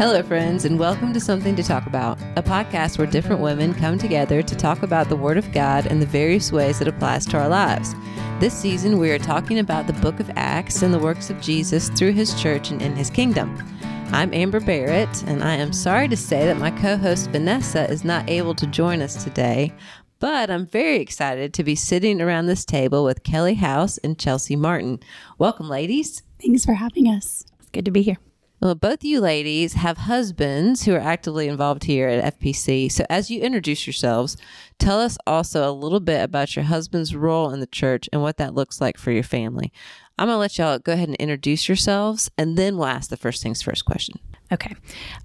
Hello, friends, and welcome to Something to Talk About, a podcast where different women come together to talk about the Word of God and the various ways it applies to our lives. This season, we are talking about the book of Acts and the works of Jesus through his church and in his kingdom. I'm Amber Barrett, and I am sorry to say that my co host Vanessa is not able to join us today, but I'm very excited to be sitting around this table with Kelly House and Chelsea Martin. Welcome, ladies. Thanks for having us. It's good to be here. Well, both you ladies have husbands who are actively involved here at FPC. So, as you introduce yourselves, tell us also a little bit about your husband's role in the church and what that looks like for your family. I'm going to let y'all go ahead and introduce yourselves, and then we'll ask the first things first question. Okay.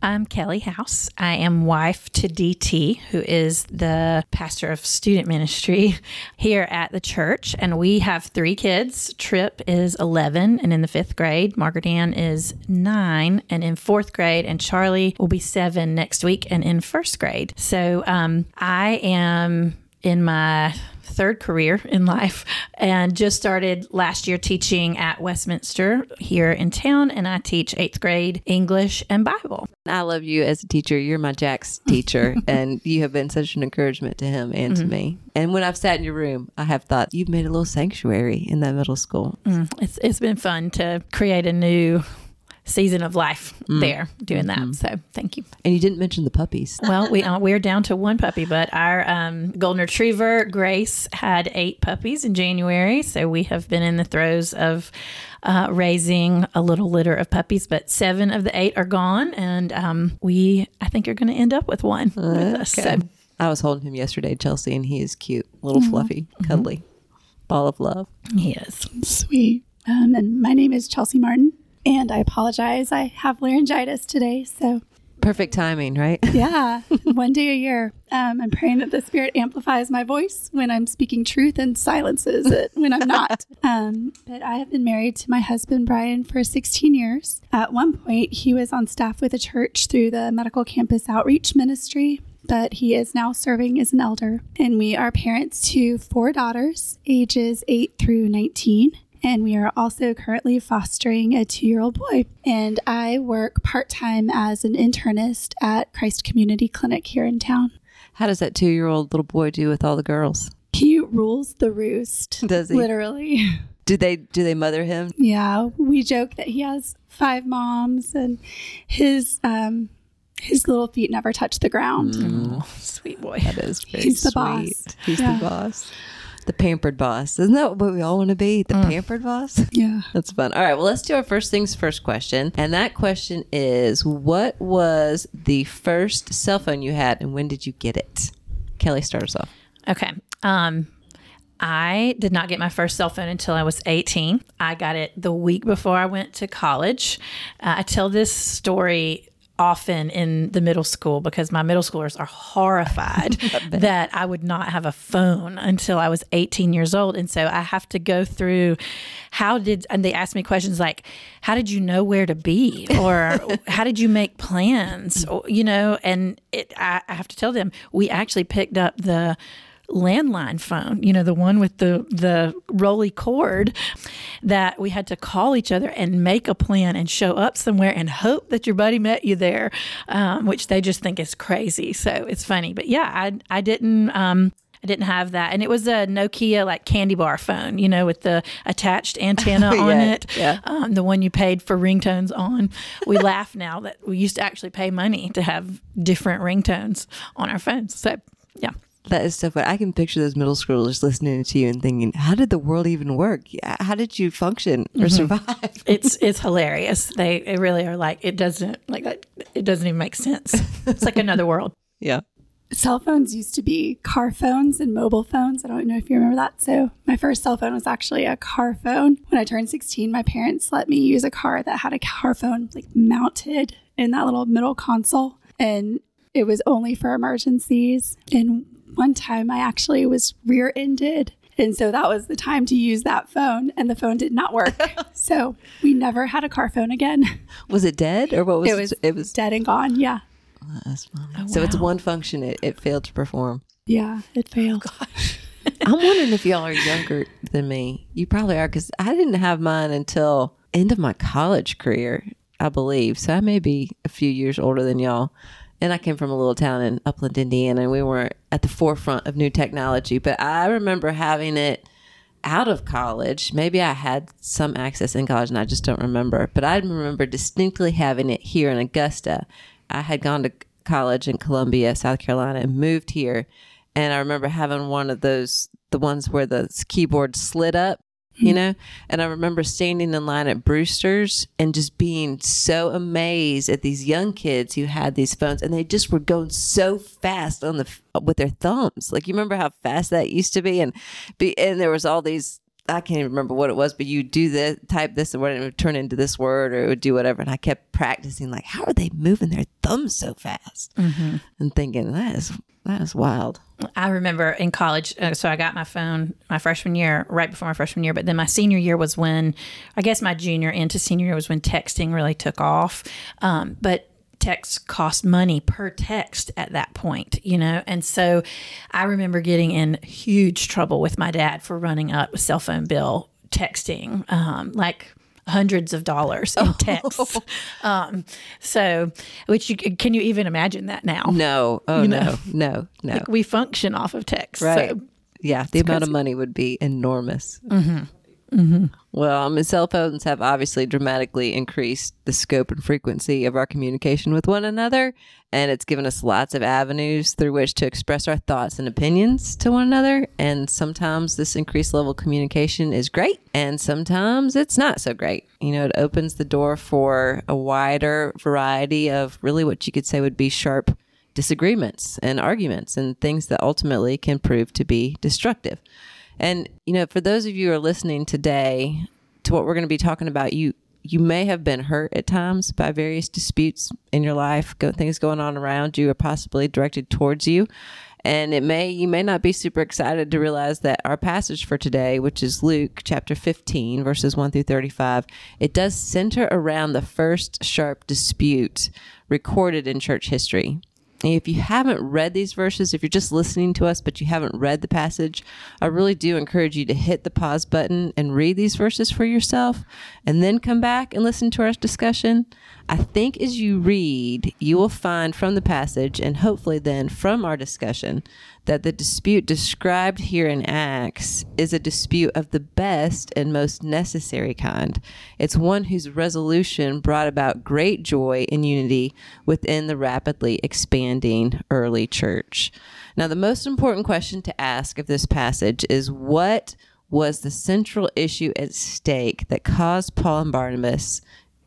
I'm Kelly House. I am wife to DT, who is the pastor of student ministry here at the church. And we have three kids. Trip is 11 and in the fifth grade. Margaret Ann is nine and in fourth grade. And Charlie will be seven next week and in first grade. So um, I am in my third career in life and just started last year teaching at Westminster here in town. And I teach eighth grade English and Bible. I love you as a teacher. You're my Jack's teacher, and you have been such an encouragement to him and mm-hmm. to me. And when I've sat in your room, I have thought you've made a little sanctuary in that middle school. Mm, it's, it's been fun to create a new season of life mm. there doing that. Mm-hmm. So thank you. And you didn't mention the puppies. Well, we uh, we're down to one puppy, but our um, golden retriever Grace had eight puppies in January, so we have been in the throes of. Uh, raising a little litter of puppies, but seven of the eight are gone, and um, we I think are going to end up with one uh, with us. Okay. So. I was holding him yesterday, Chelsea, and he is cute, little mm-hmm. fluffy, cuddly, mm-hmm. ball of love. He is sweet. Um, and my name is Chelsea Martin. And I apologize. I have laryngitis today. So perfect timing, right? yeah. One day a year. Um, I'm praying that the Spirit amplifies my voice when I'm speaking truth and silences it when I'm not. Um, but I have been married to my husband, Brian, for 16 years. At one point, he was on staff with a church through the medical campus outreach ministry. But he is now serving as an elder. And we are parents to four daughters, ages 8 through 19 and we are also currently fostering a two year old boy. And I work part time as an internist at Christ Community Clinic here in town. How does that two year old little boy do with all the girls? He rules the roost. Does he? Literally. Do they do they mother him? Yeah, we joke that he has five moms and his um his little feet never touch the ground. Mm. sweet boy. That is very He's the sweet. boss. He's yeah. the boss the pampered boss. Isn't that what we all want to be? The mm. pampered boss? Yeah. That's fun. All right. Well, let's do our first things first question. And that question is What was the first cell phone you had and when did you get it? Kelly, start us off. Okay. Um, I did not get my first cell phone until I was 18. I got it the week before I went to college. Uh, I tell this story often in the middle school because my middle schoolers are horrified that I would not have a phone until I was 18 years old. And so I have to go through how did, and they ask me questions like, how did you know where to be? Or how did you make plans? Or, you know, and it, I, I have to tell them, we actually picked up the, landline phone, you know, the one with the the rolly cord that we had to call each other and make a plan and show up somewhere and hope that your buddy met you there, um, which they just think is crazy. So it's funny, but yeah, I I didn't. Um, I didn't have that. And it was a Nokia like candy bar phone, you know, with the attached antenna on yeah, it. Yeah. Um, the one you paid for ringtones on. We laugh now that we used to actually pay money to have different ringtones on our phones. So, yeah. That is so fun. I can picture those middle schoolers listening to you and thinking, "How did the world even work? How did you function or mm-hmm. survive?" it's it's hilarious. They, they really are like it doesn't like that. It doesn't even make sense. It's like another world. Yeah. Cell phones used to be car phones and mobile phones. I don't know if you remember that. So my first cell phone was actually a car phone. When I turned 16, my parents let me use a car that had a car phone like mounted in that little middle console, and it was only for emergencies. And one time I actually was rear ended. And so that was the time to use that phone, and the phone did not work. so we never had a car phone again. Was it dead, or what was it? Was it was dead and gone. Yeah. Oh, that's funny. Oh, so wow. it's one function it, it failed to perform. Yeah, it oh, failed. Oh, gosh. I'm wondering if y'all are younger than me. You probably are because I didn't have mine until end of my college career. I believe. So I may be a few years older than y'all. And I came from a little town in Upland, Indiana, and we weren't at the forefront of new technology. But I remember having it out of college. Maybe I had some access in college and I just don't remember. But I remember distinctly having it here in Augusta. I had gone to college in Columbia, South Carolina, and moved here. And I remember having one of those, the ones where the keyboard slid up you mm-hmm. know? And I remember standing in line at Brewster's and just being so amazed at these young kids who had these phones and they just were going so fast on the with their thumbs. Like you remember how fast that used to be and be and there was all these I can't even remember what it was, but you do this, type this, and what it would turn into this word, or it would do whatever. And I kept practicing, like, how are they moving their thumbs so fast? Mm-hmm. And thinking that is that is wild. I remember in college, uh, so I got my phone my freshman year, right before my freshman year. But then my senior year was when, I guess my junior into senior year was when texting really took off. Um, but text cost money per text at that point, you know? And so I remember getting in huge trouble with my dad for running up a cell phone bill texting, um, like hundreds of dollars in texts. Oh. Um, so, which you can you even imagine that now? No, oh you know? no, no, no. Like we function off of text, right? So yeah, the amount crazy. of money would be enormous. Mm-hmm. Mm-hmm. Well, I mean, cell phones have obviously dramatically increased the scope and frequency of our communication with one another, and it's given us lots of avenues through which to express our thoughts and opinions to one another. And sometimes this increased level of communication is great, and sometimes it's not so great. You know, it opens the door for a wider variety of really what you could say would be sharp disagreements and arguments and things that ultimately can prove to be destructive. And, you know, for those of you who are listening today to what we're going to be talking about, you, you may have been hurt at times by various disputes in your life, go, things going on around you or possibly directed towards you. And it may, you may not be super excited to realize that our passage for today, which is Luke chapter 15, verses 1 through 35, it does center around the first sharp dispute recorded in church history. If you haven't read these verses, if you're just listening to us but you haven't read the passage, I really do encourage you to hit the pause button and read these verses for yourself and then come back and listen to our discussion. I think as you read, you will find from the passage and hopefully then from our discussion that the dispute described here in Acts is a dispute of the best and most necessary kind. It's one whose resolution brought about great joy and unity within the rapidly expanding early church. Now, the most important question to ask of this passage is what was the central issue at stake that caused Paul and Barnabas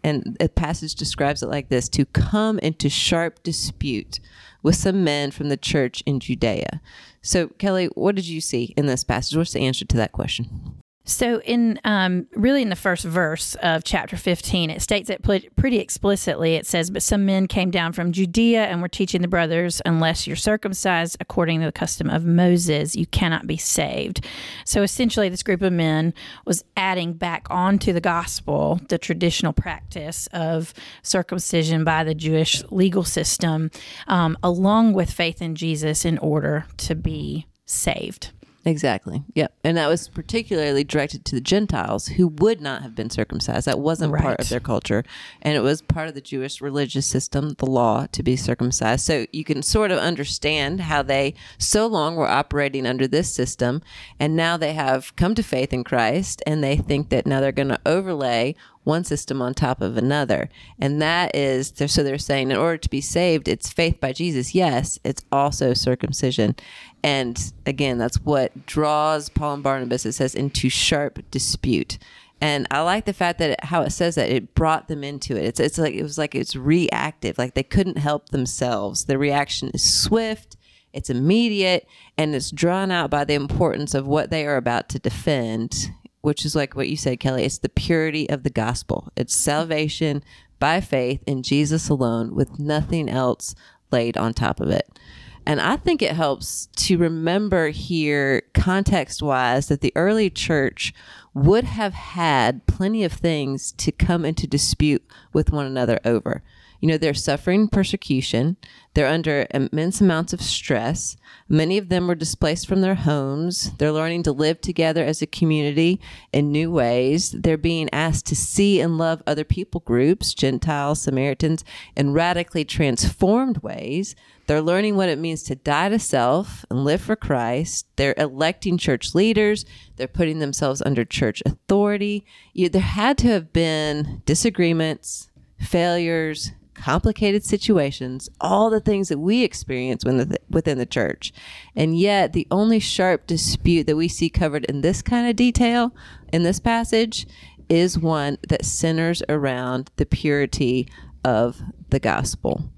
and the passage describes it like this to come into sharp dispute with some men from the church in Judea. So, Kelly, what did you see in this passage? What's the answer to that question? So, in um, really in the first verse of chapter 15, it states it pretty explicitly. It says, But some men came down from Judea and were teaching the brothers, unless you're circumcised according to the custom of Moses, you cannot be saved. So, essentially, this group of men was adding back onto the gospel the traditional practice of circumcision by the Jewish legal system, um, along with faith in Jesus in order to be saved. Exactly. Yep. And that was particularly directed to the Gentiles who would not have been circumcised. That wasn't right. part of their culture. And it was part of the Jewish religious system, the law to be circumcised. So you can sort of understand how they so long were operating under this system. And now they have come to faith in Christ and they think that now they're going to overlay one system on top of another. And that is, so they're saying in order to be saved, it's faith by Jesus. Yes, it's also circumcision. And again, that's what draws Paul and Barnabas, it says, into sharp dispute. And I like the fact that it, how it says that it brought them into it. It's, it's like, it was like it's reactive, like they couldn't help themselves. The reaction is swift, it's immediate, and it's drawn out by the importance of what they are about to defend which is like what you said, Kelly. It's the purity of the gospel. It's salvation by faith in Jesus alone with nothing else laid on top of it. And I think it helps to remember here, context wise, that the early church would have had plenty of things to come into dispute with one another over. You know, they're suffering persecution. They're under immense amounts of stress. Many of them were displaced from their homes. They're learning to live together as a community in new ways. They're being asked to see and love other people groups, Gentiles, Samaritans, in radically transformed ways. They're learning what it means to die to self and live for Christ. They're electing church leaders. They're putting themselves under church authority. You, there had to have been disagreements, failures, complicated situations, all the things that we experience within the, within the church. And yet, the only sharp dispute that we see covered in this kind of detail in this passage is one that centers around the purity of the gospel.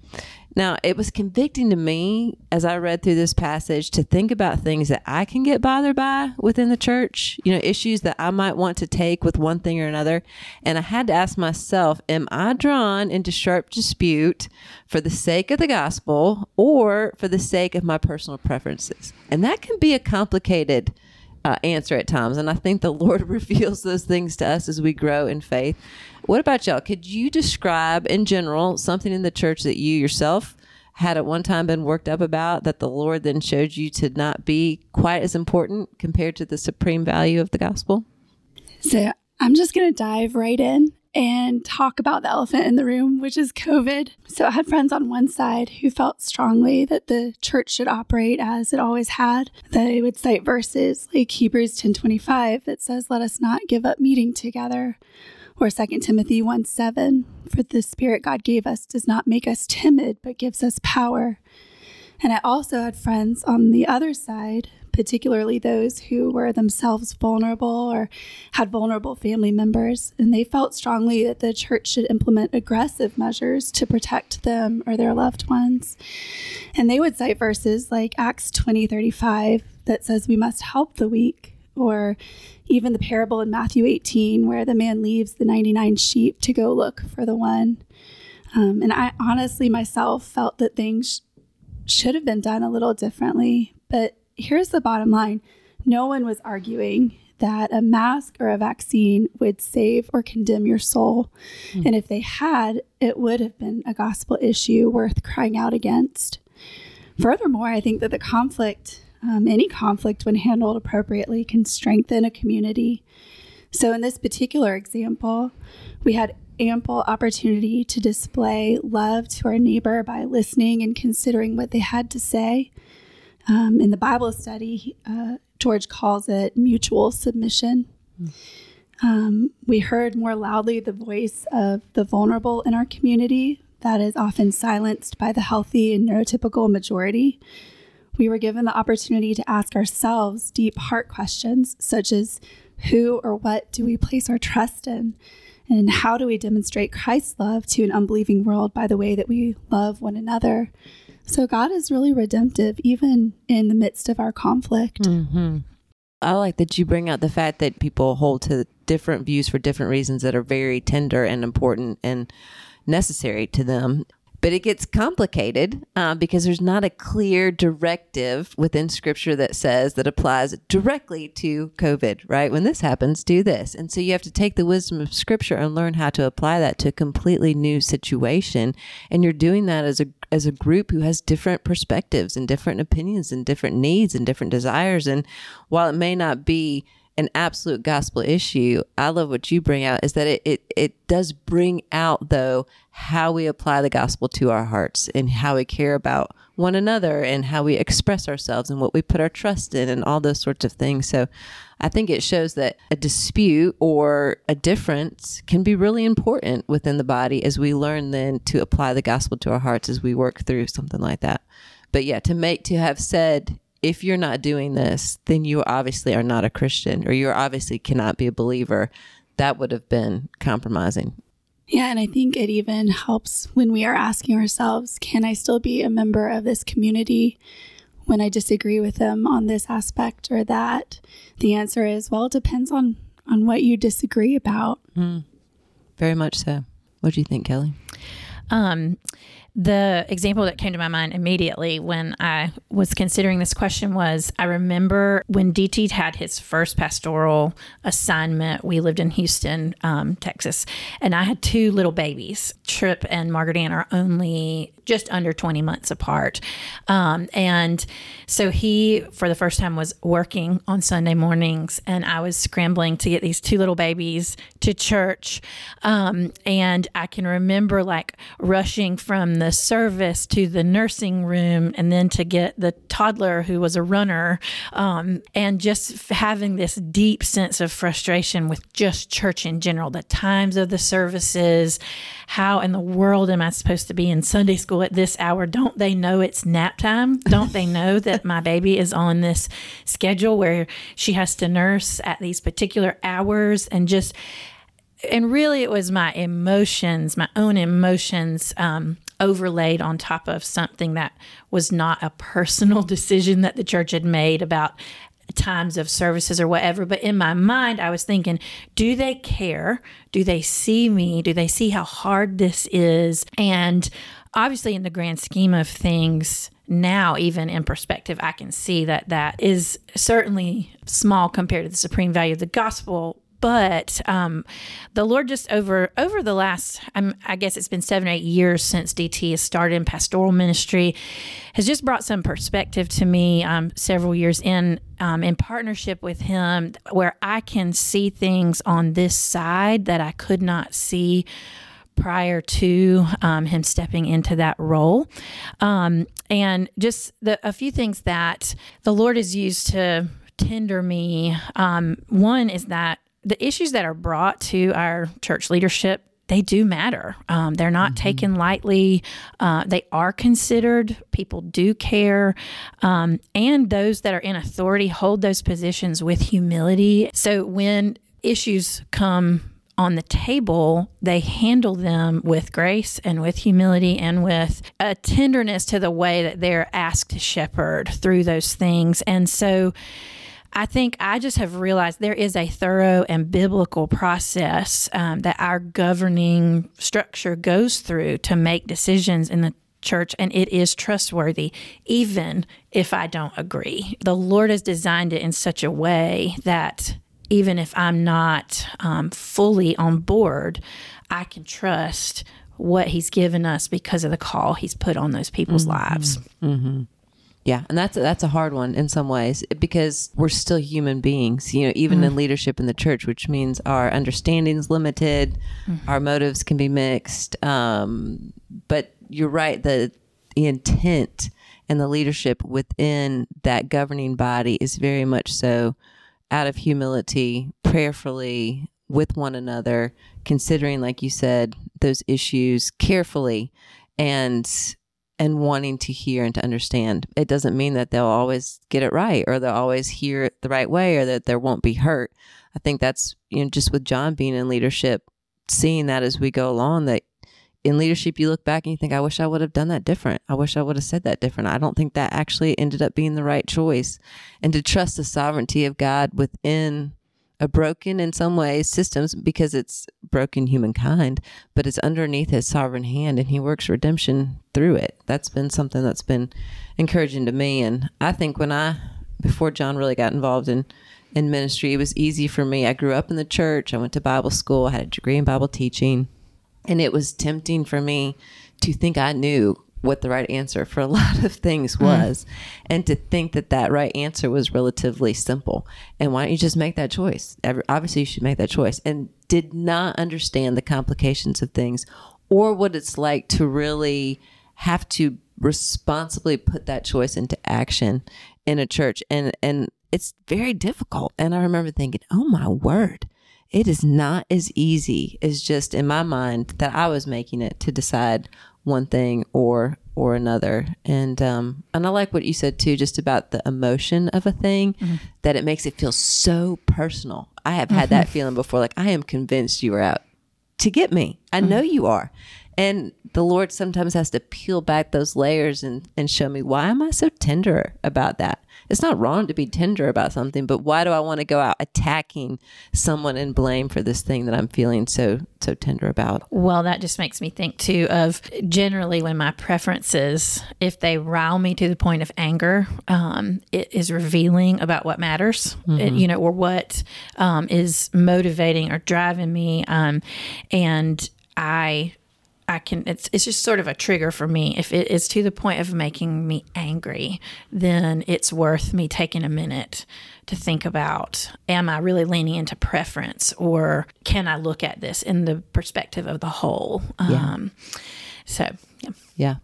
Now, it was convicting to me as I read through this passage to think about things that I can get bothered by within the church, you know, issues that I might want to take with one thing or another. And I had to ask myself, am I drawn into sharp dispute for the sake of the gospel or for the sake of my personal preferences? And that can be a complicated uh, answer at times. And I think the Lord reveals those things to us as we grow in faith. What about y'all? Could you describe in general something in the church that you yourself had at one time been worked up about that the Lord then showed you to not be quite as important compared to the supreme value of the gospel? So I'm just going to dive right in and talk about the elephant in the room, which is COVID. So I had friends on one side who felt strongly that the church should operate as it always had. That They would cite verses like Hebrews 10:25 that says, "Let us not give up meeting together." Or 2 Timothy 1 7, for the Spirit God gave us does not make us timid, but gives us power. And I also had friends on the other side particularly those who were themselves vulnerable or had vulnerable family members. And they felt strongly that the church should implement aggressive measures to protect them or their loved ones. And they would cite verses like Acts 20 35 that says we must help the weak, or even the parable in Matthew 18 where the man leaves the 99 sheep to go look for the one. Um, and I honestly myself felt that things should have been done a little differently, but here's the bottom line no one was arguing that a mask or a vaccine would save or condemn your soul. Mm. And if they had, it would have been a gospel issue worth crying out against. Furthermore, I think that the conflict, um, any conflict, when handled appropriately, can strengthen a community. So, in this particular example, we had ample opportunity to display love to our neighbor by listening and considering what they had to say. Um, in the Bible study, uh, George calls it mutual submission. Um, we heard more loudly the voice of the vulnerable in our community that is often silenced by the healthy and neurotypical majority. We were given the opportunity to ask ourselves deep heart questions, such as who or what do we place our trust in? And how do we demonstrate Christ's love to an unbelieving world by the way that we love one another? So God is really redemptive, even in the midst of our conflict. Mm-hmm. I like that you bring out the fact that people hold to different views for different reasons that are very tender and important and necessary to them. But it gets complicated uh, because there's not a clear directive within scripture that says that applies directly to COVID, right? When this happens, do this. And so you have to take the wisdom of scripture and learn how to apply that to a completely new situation. And you're doing that as a as a group who has different perspectives and different opinions and different needs and different desires. And while it may not be an absolute gospel issue, I love what you bring out is that it, it, it does bring out, though, how we apply the gospel to our hearts and how we care about one another and how we express ourselves and what we put our trust in and all those sorts of things. So I think it shows that a dispute or a difference can be really important within the body as we learn then to apply the gospel to our hearts as we work through something like that. But yeah, to make, to have said, if you're not doing this, then you obviously are not a Christian or you obviously cannot be a believer. That would have been compromising. Yeah, and I think it even helps when we are asking ourselves, can I still be a member of this community when I disagree with them on this aspect or that? The answer is, well, it depends on on what you disagree about. Mm, very much so. What do you think, Kelly? Um, the example that came to my mind immediately when I was considering this question was I remember when DT had his first pastoral assignment. We lived in Houston, um, Texas, and I had two little babies. Trip and Margaret Ann are only just under 20 months apart. Um, and so he, for the first time, was working on Sunday mornings, and I was scrambling to get these two little babies to church. Um, and I can remember like rushing from the service to the nursing room and then to get the toddler who was a runner, um, and just having this deep sense of frustration with just church in general, the times of the services, how in the world am I supposed to be in Sunday school? At this hour, don't they know it's nap time? Don't they know that my baby is on this schedule where she has to nurse at these particular hours and just and really it was my emotions, my own emotions um, overlaid on top of something that was not a personal decision that the church had made about times of services or whatever. But in my mind, I was thinking, do they care? Do they see me? Do they see how hard this is? And obviously, in the grand scheme of things, now, even in perspective, I can see that that is certainly small compared to the supreme value of the gospel but um, the Lord just over over the last, I guess it's been seven or eight years since DT has started in pastoral ministry, has just brought some perspective to me. Um, several years in um, in partnership with Him, where I can see things on this side that I could not see prior to um, him stepping into that role. Um, and just the, a few things that the Lord has used to tender me. Um, one is that the issues that are brought to our church leadership they do matter. Um, they're not mm-hmm. taken lightly. Uh, they are considered. People do care. Um, and those that are in authority hold those positions with humility. So when issues come on the table, they handle them with grace and with humility and with a tenderness to the way that they're asked to shepherd through those things. And so, I think I just have realized there is a thorough and biblical process um, that our governing structure goes through to make decisions in the church, and it is trustworthy, even if I don't agree. The Lord has designed it in such a way that even if I'm not um, fully on board, I can trust what He's given us because of the call He's put on those people's mm-hmm. lives. Mm-hmm. Yeah, and that's a, that's a hard one in some ways because we're still human beings, you know, even mm-hmm. in leadership in the church, which means our understanding's limited, mm-hmm. our motives can be mixed. Um, but you're right, the, the intent and the leadership within that governing body is very much so out of humility, prayerfully with one another, considering, like you said, those issues carefully and and wanting to hear and to understand. It doesn't mean that they'll always get it right or they'll always hear it the right way or that there won't be hurt. I think that's, you know, just with John being in leadership, seeing that as we go along, that in leadership, you look back and you think, I wish I would have done that different. I wish I would have said that different. I don't think that actually ended up being the right choice. And to trust the sovereignty of God within a broken in some ways systems because it's broken humankind, but it's underneath his sovereign hand and he works redemption through it. That's been something that's been encouraging to me. And I think when I, before John really got involved in, in ministry, it was easy for me. I grew up in the church. I went to Bible school. I had a degree in Bible teaching. And it was tempting for me to think I knew what the right answer for a lot of things hmm. was mm. and to think that that right answer was relatively simple. And why don't you just make that choice? Every, obviously you should make that choice. And did not understand the complications of things or what it's like to really have to responsibly put that choice into action in a church. And and it's very difficult. And i remember thinking oh my word it is not as easy as just in my mind that I was making it to decide one thing or or another. And um, and I like what you said too, just about the emotion of a thing, mm-hmm. that it makes it feel so personal. I have had mm-hmm. that feeling before. Like I am convinced you are out to get me. I mm-hmm. know you are. And the Lord sometimes has to peel back those layers and, and show me why am I so tender about that. It's not wrong to be tender about something, but why do I want to go out attacking someone and blame for this thing that I'm feeling so so tender about? Well, that just makes me think too of generally when my preferences, if they rile me to the point of anger, um, it is revealing about what matters, mm-hmm. it, you know, or what um, is motivating or driving me, um, and I I can it's it's just sort of a trigger for me. If it is to the point of making me angry, then it's worth me taking a minute to think about am I really leaning into preference or can I look at this in the perspective of the whole? Yeah. Um, so, yeah. Yeah.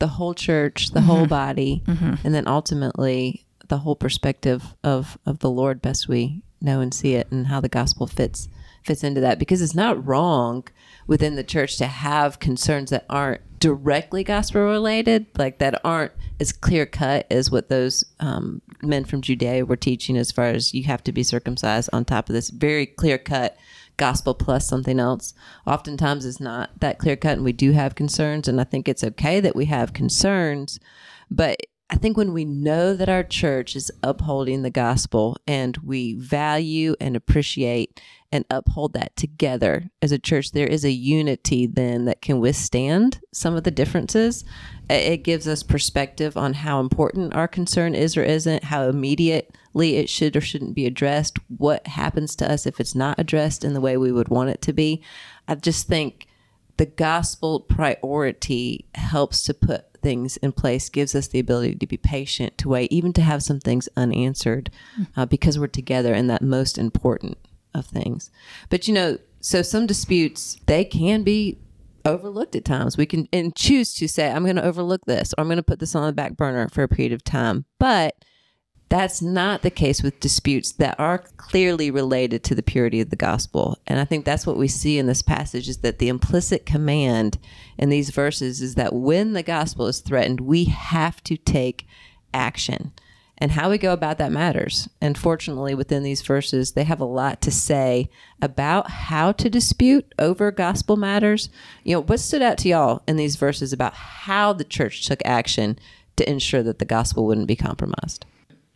The whole church, the mm-hmm. whole body, mm-hmm. and then ultimately the whole perspective of of the Lord best we know and see it and how the gospel fits fits into that because it's not wrong within the church to have concerns that aren't directly gospel related, like that aren't as clear cut as what those um, men from Judea were teaching, as far as you have to be circumcised on top of this very clear cut gospel plus something else. Oftentimes it's not that clear cut, and we do have concerns, and I think it's okay that we have concerns, but I think when we know that our church is upholding the gospel and we value and appreciate and uphold that together as a church, there is a unity then that can withstand some of the differences. It gives us perspective on how important our concern is or isn't, how immediately it should or shouldn't be addressed, what happens to us if it's not addressed in the way we would want it to be. I just think the gospel priority helps to put things in place gives us the ability to be patient, to wait, even to have some things unanswered uh, because we're together in that most important of things. But you know, so some disputes, they can be overlooked at times. We can and choose to say, I'm going to overlook this or I'm going to put this on the back burner for a period of time. But that's not the case with disputes that are clearly related to the purity of the gospel. And I think that's what we see in this passage is that the implicit command in these verses is that when the gospel is threatened, we have to take action. And how we go about that matters. And fortunately, within these verses, they have a lot to say about how to dispute over gospel matters. You know, what stood out to y'all in these verses about how the church took action to ensure that the gospel wouldn't be compromised?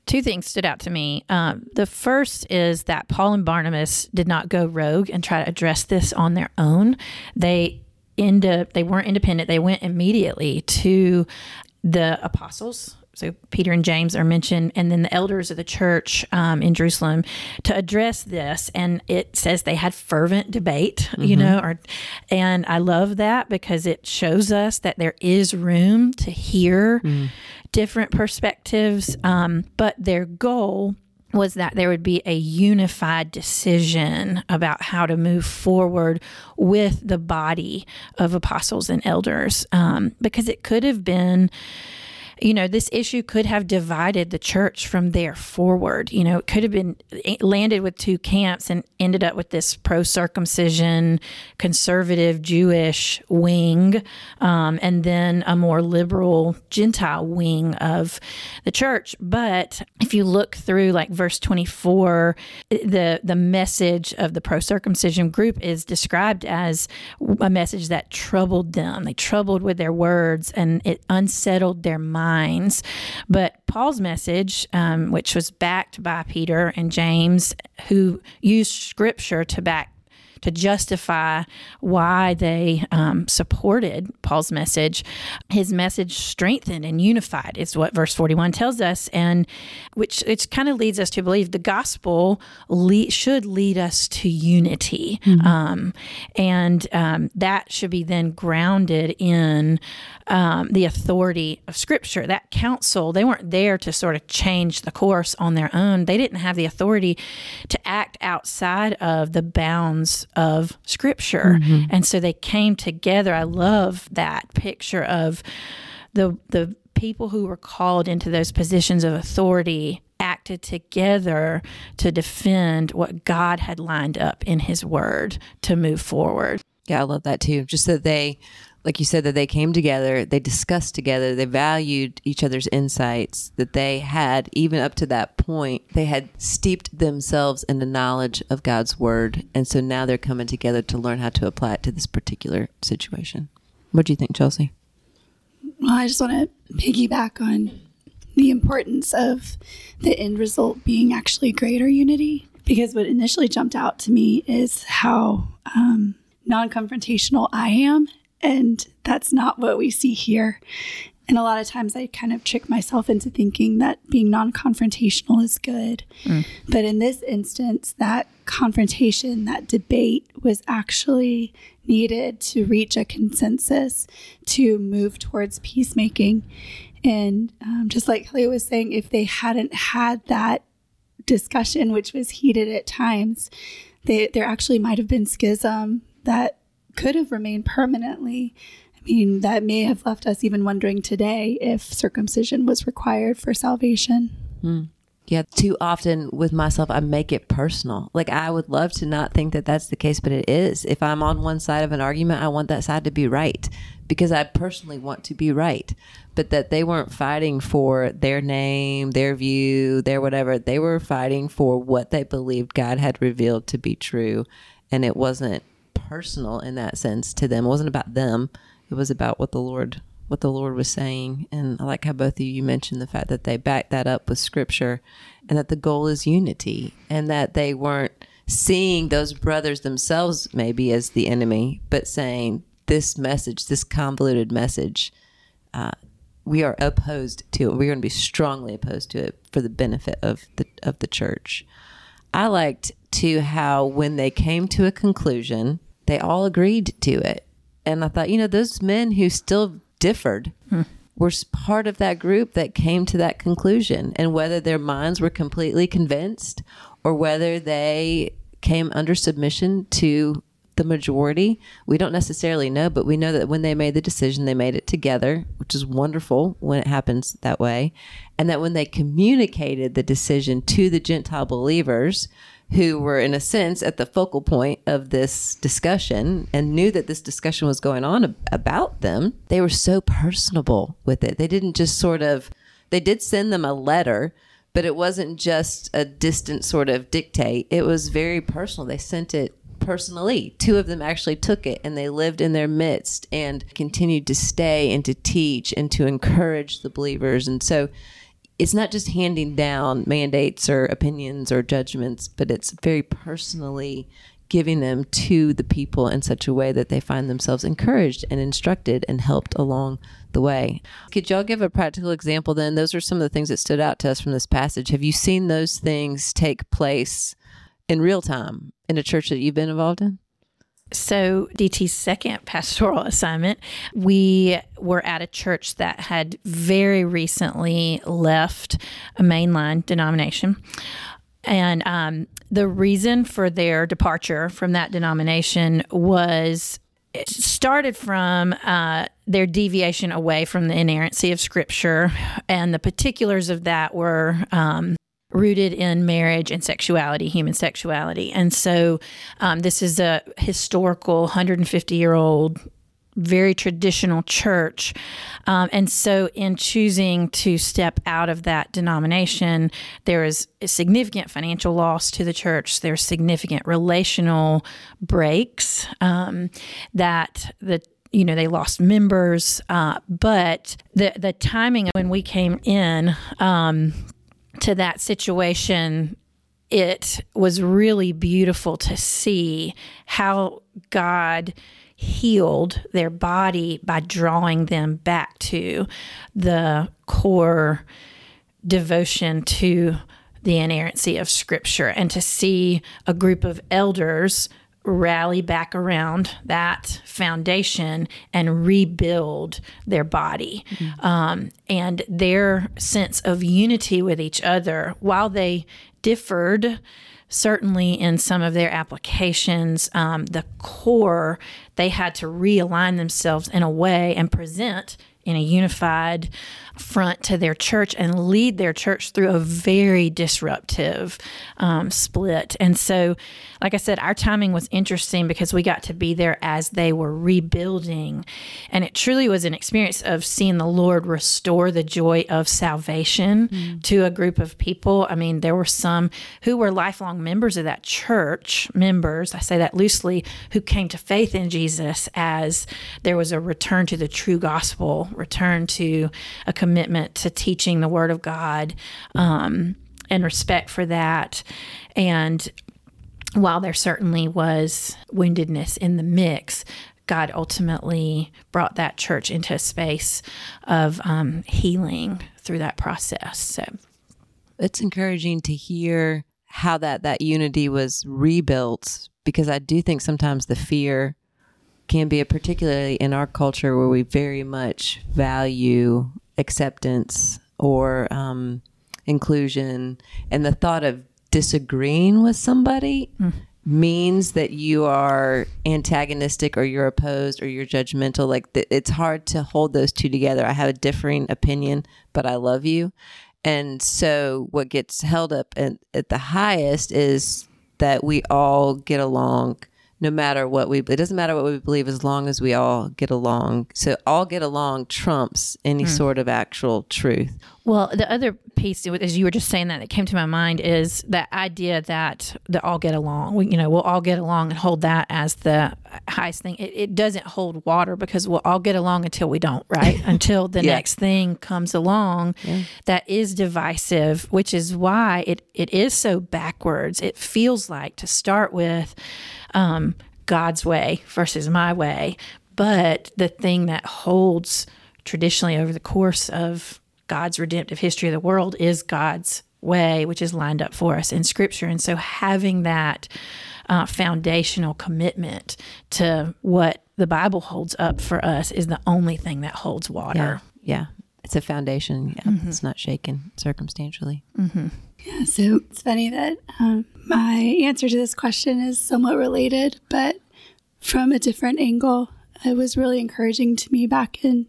two things stood out to me. Um, the first is that Paul and Barnabas did not go rogue and try to address this on their own. They end up, they weren't independent. They went immediately to the apostles. So Peter and James are mentioned, and then the elders of the church um, in Jerusalem to address this. And it says they had fervent debate, mm-hmm. you know, or, and I love that because it shows us that there is room to hear mm different perspectives, um, but their goal was that there would be a unified decision about how to move forward with the body of apostles and elders um, because it could have been you know, this issue could have divided the church from there forward. You know, it could have been landed with two camps and ended up with this pro circumcision, conservative Jewish wing, um, and then a more liberal Gentile wing of the church. But if you look through like verse 24, the, the message of the pro circumcision group is described as a message that troubled them. They troubled with their words and it unsettled their mind minds. But Paul's message, um, which was backed by Peter and James, who used scripture to back to justify why they um, supported Paul's message. His message strengthened and unified is what verse 41 tells us, and which which kind of leads us to believe the gospel le- should lead us to unity, mm-hmm. um, and um, that should be then grounded in um, the authority of Scripture. That council, they weren't there to sort of change the course on their own. They didn't have the authority to act outside of the bounds of Scripture. Mm-hmm. And so they came together. I love that picture of the the people who were called into those positions of authority acted together to defend what God had lined up in His Word to move forward. Yeah, I love that too. Just that they like you said, that they came together, they discussed together, they valued each other's insights, that they had, even up to that point, they had steeped themselves in the knowledge of God's word. And so now they're coming together to learn how to apply it to this particular situation. What do you think, Chelsea? Well, I just want to piggyback on the importance of the end result being actually greater unity. Because what initially jumped out to me is how um, non confrontational I am. And that's not what we see here. And a lot of times I kind of trick myself into thinking that being non confrontational is good. Mm. But in this instance, that confrontation, that debate was actually needed to reach a consensus to move towards peacemaking. And um, just like Kelly was saying, if they hadn't had that discussion, which was heated at times, they, there actually might have been schism that could have remained permanently. I mean, that may have left us even wondering today if circumcision was required for salvation. Hmm. Yeah, too often with myself, I make it personal. Like, I would love to not think that that's the case, but it is. If I'm on one side of an argument, I want that side to be right because I personally want to be right. But that they weren't fighting for their name, their view, their whatever. They were fighting for what they believed God had revealed to be true. And it wasn't personal in that sense to them. It wasn't about them. It was about what the Lord what the Lord was saying. And I like how both of you mentioned the fact that they backed that up with scripture and that the goal is unity and that they weren't seeing those brothers themselves maybe as the enemy, but saying this message, this convoluted message, uh, we are opposed to it. We're going to be strongly opposed to it for the benefit of the of the church. I liked to how when they came to a conclusion, they all agreed to it. And I thought, you know, those men who still differed hmm. were part of that group that came to that conclusion. And whether their minds were completely convinced or whether they came under submission to the majority, we don't necessarily know, but we know that when they made the decision, they made it together, which is wonderful when it happens that way. And that when they communicated the decision to the Gentile believers, who were, in a sense, at the focal point of this discussion and knew that this discussion was going on about them, they were so personable with it. They didn't just sort of, they did send them a letter, but it wasn't just a distant sort of dictate. It was very personal. They sent it personally. Two of them actually took it and they lived in their midst and continued to stay and to teach and to encourage the believers. And so, it's not just handing down mandates or opinions or judgments, but it's very personally giving them to the people in such a way that they find themselves encouraged and instructed and helped along the way. Could y'all give a practical example then? Those are some of the things that stood out to us from this passage. Have you seen those things take place in real time in a church that you've been involved in? So, DT's second pastoral assignment, we were at a church that had very recently left a mainline denomination. And um, the reason for their departure from that denomination was it started from uh, their deviation away from the inerrancy of Scripture. And the particulars of that were um, rooted in marriage and sexuality, human sexuality. And so um, this is a historical 150 year old, very traditional church. Um, and so, in choosing to step out of that denomination, there is a significant financial loss to the church. There's significant relational breaks um, that the you know they lost members, uh, but the the timing when we came in um, to that situation, it was really beautiful to see how God healed their body by drawing them back to the core devotion to the inerrancy of Scripture and to see a group of elders rally back around that foundation and rebuild their body mm-hmm. um, and their sense of unity with each other while they differed certainly in some of their applications um, the core they had to realign themselves in a way and present in a unified front to their church and lead their church through a very disruptive um, split. And so, like I said, our timing was interesting because we got to be there as they were rebuilding. And it truly was an experience of seeing the Lord restore the joy of salvation mm. to a group of people. I mean, there were some who were lifelong members of that church, members, I say that loosely, who came to faith in Jesus as there was a return to the true gospel return to a commitment to teaching the Word of God um, and respect for that. And while there certainly was woundedness in the mix, God ultimately brought that church into a space of um, healing through that process. So it's encouraging to hear how that that unity was rebuilt because I do think sometimes the fear can be a particularly in our culture where we very much value acceptance or um, inclusion. And the thought of disagreeing with somebody mm. means that you are antagonistic or you're opposed or you're judgmental. Like th- it's hard to hold those two together. I have a differing opinion but i love you. And so what gets held up at, at the highest is that we all get along no matter what we it doesn't matter what we believe as long as we all get along so all get along trumps any mm. sort of actual truth well the other piece as you were just saying that that came to my mind is that idea that that all get along we, you know we'll all get along and hold that as the highest thing it, it doesn't hold water because we'll all get along until we don't right until the yeah. next thing comes along yeah. that is divisive which is why it, it is so backwards it feels like to start with um, God's way versus my way. But the thing that holds traditionally over the course of God's redemptive history of the world is God's way, which is lined up for us in Scripture. And so having that uh, foundational commitment to what the Bible holds up for us is the only thing that holds water. Yeah. yeah. It's a foundation. Yeah. Mm-hmm. It's not shaken circumstantially. Mm-hmm. Yeah. So it's funny that um, my answer to this question is somewhat related, but from a different angle. It was really encouraging to me back in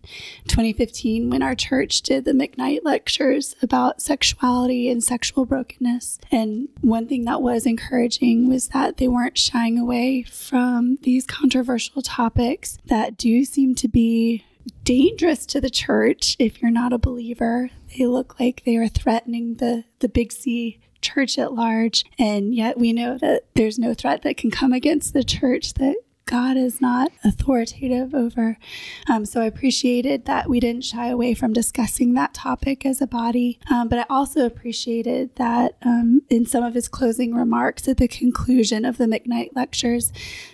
2015 when our church did the McKnight lectures about sexuality and sexual brokenness. And one thing that was encouraging was that they weren't shying away from these controversial topics that do seem to be dangerous to the church if you're not a believer. They look like they are threatening the, the big C church at large. And yet we know that there's no threat that can come against the church that God is not authoritative over. Um, so I appreciated that we didn't shy away from discussing that topic as a body. Um, but I also appreciated that um, in some of his closing remarks at the conclusion of the McKnight lectures,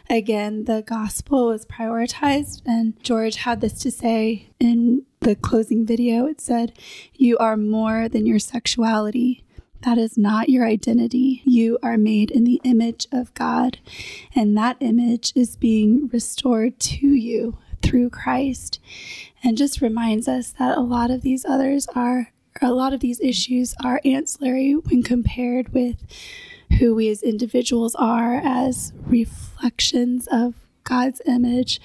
again, the gospel was prioritized. And George had this to say in the closing video. It said, You are more than your sexuality. That is not your identity. You are made in the image of God, and that image is being restored to you through Christ. And just reminds us that a lot of these others are, a lot of these issues are ancillary when compared with who we as individuals are as reflections of God's image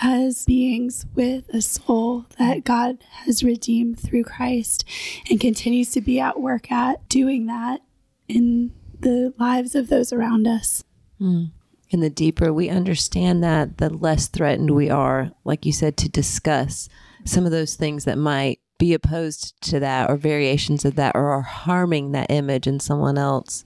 as beings with a soul that God has redeemed through Christ and continues to be at work at doing that in the lives of those around us. Mm. And the deeper we understand that, the less threatened we are, like you said, to discuss some of those things that might be opposed to that or variations of that or are harming that image in someone else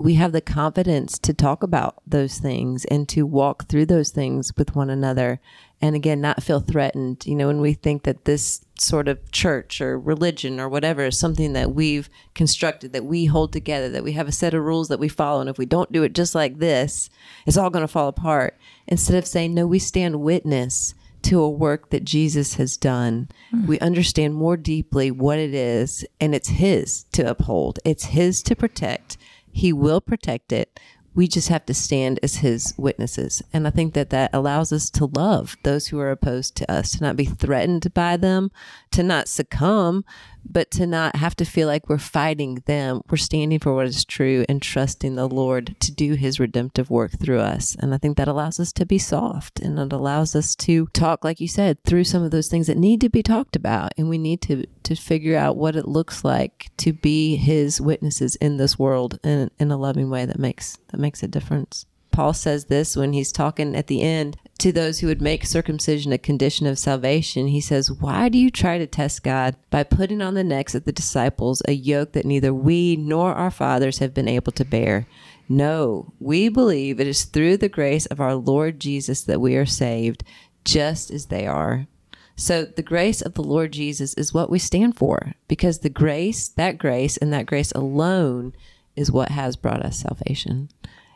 we have the confidence to talk about those things and to walk through those things with one another and again not feel threatened you know when we think that this sort of church or religion or whatever is something that we've constructed that we hold together that we have a set of rules that we follow and if we don't do it just like this it's all going to fall apart instead of saying no we stand witness to a work that Jesus has done. Mm. We understand more deeply what it is, and it's His to uphold, it's His to protect, he will protect it. We just have to stand as his witnesses. And I think that that allows us to love those who are opposed to us, to not be threatened by them, to not succumb, but to not have to feel like we're fighting them. We're standing for what is true and trusting the Lord to do his redemptive work through us. And I think that allows us to be soft and it allows us to talk, like you said, through some of those things that need to be talked about. And we need to, to figure out what it looks like to be his witnesses in this world in, in a loving way that makes, that makes a difference. Paul says this when he's talking at the end to those who would make circumcision a condition of salvation. He says, Why do you try to test God by putting on the necks of the disciples a yoke that neither we nor our fathers have been able to bear? No, we believe it is through the grace of our Lord Jesus that we are saved, just as they are. So the grace of the Lord Jesus is what we stand for because the grace, that grace, and that grace alone is what has brought us salvation.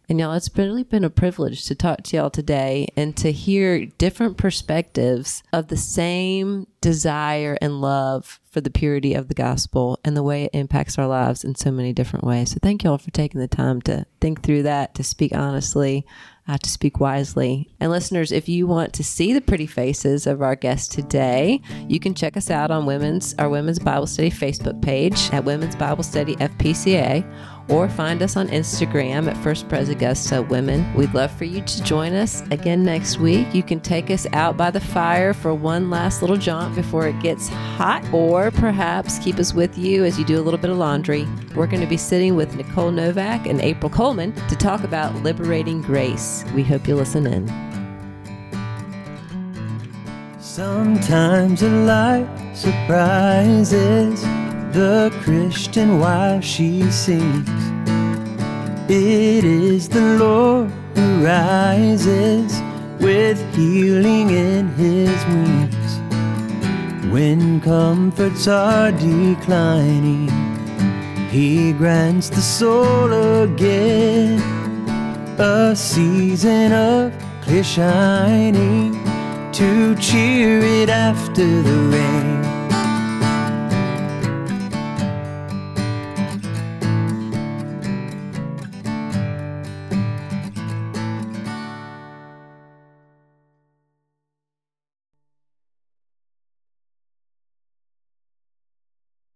And y'all, it's really been a privilege to talk to y'all today and to hear different perspectives of the same desire and love for the purity of the gospel and the way it impacts our lives in so many different ways. So thank y'all for taking the time to think through that, to speak honestly, uh, to speak wisely. And listeners, if you want to see the pretty faces of our guests today, you can check us out on women's our Women's Bible Study Facebook page at Women's Bible Study FPCA or find us on Instagram at First Pres Augusta Women. We'd love for you to join us again next week. You can take us out by the fire for one last little jaunt before it gets hot, or perhaps keep us with you as you do a little bit of laundry. We're going to be sitting with Nicole Novak and April Coleman to talk about liberating grace. We hope you listen in. Sometimes a light surprises the Christian while she sings. It is the Lord who rises with healing in his wings. When comforts are declining, he grants the soul again a season of clear shining to cheer it after the rain.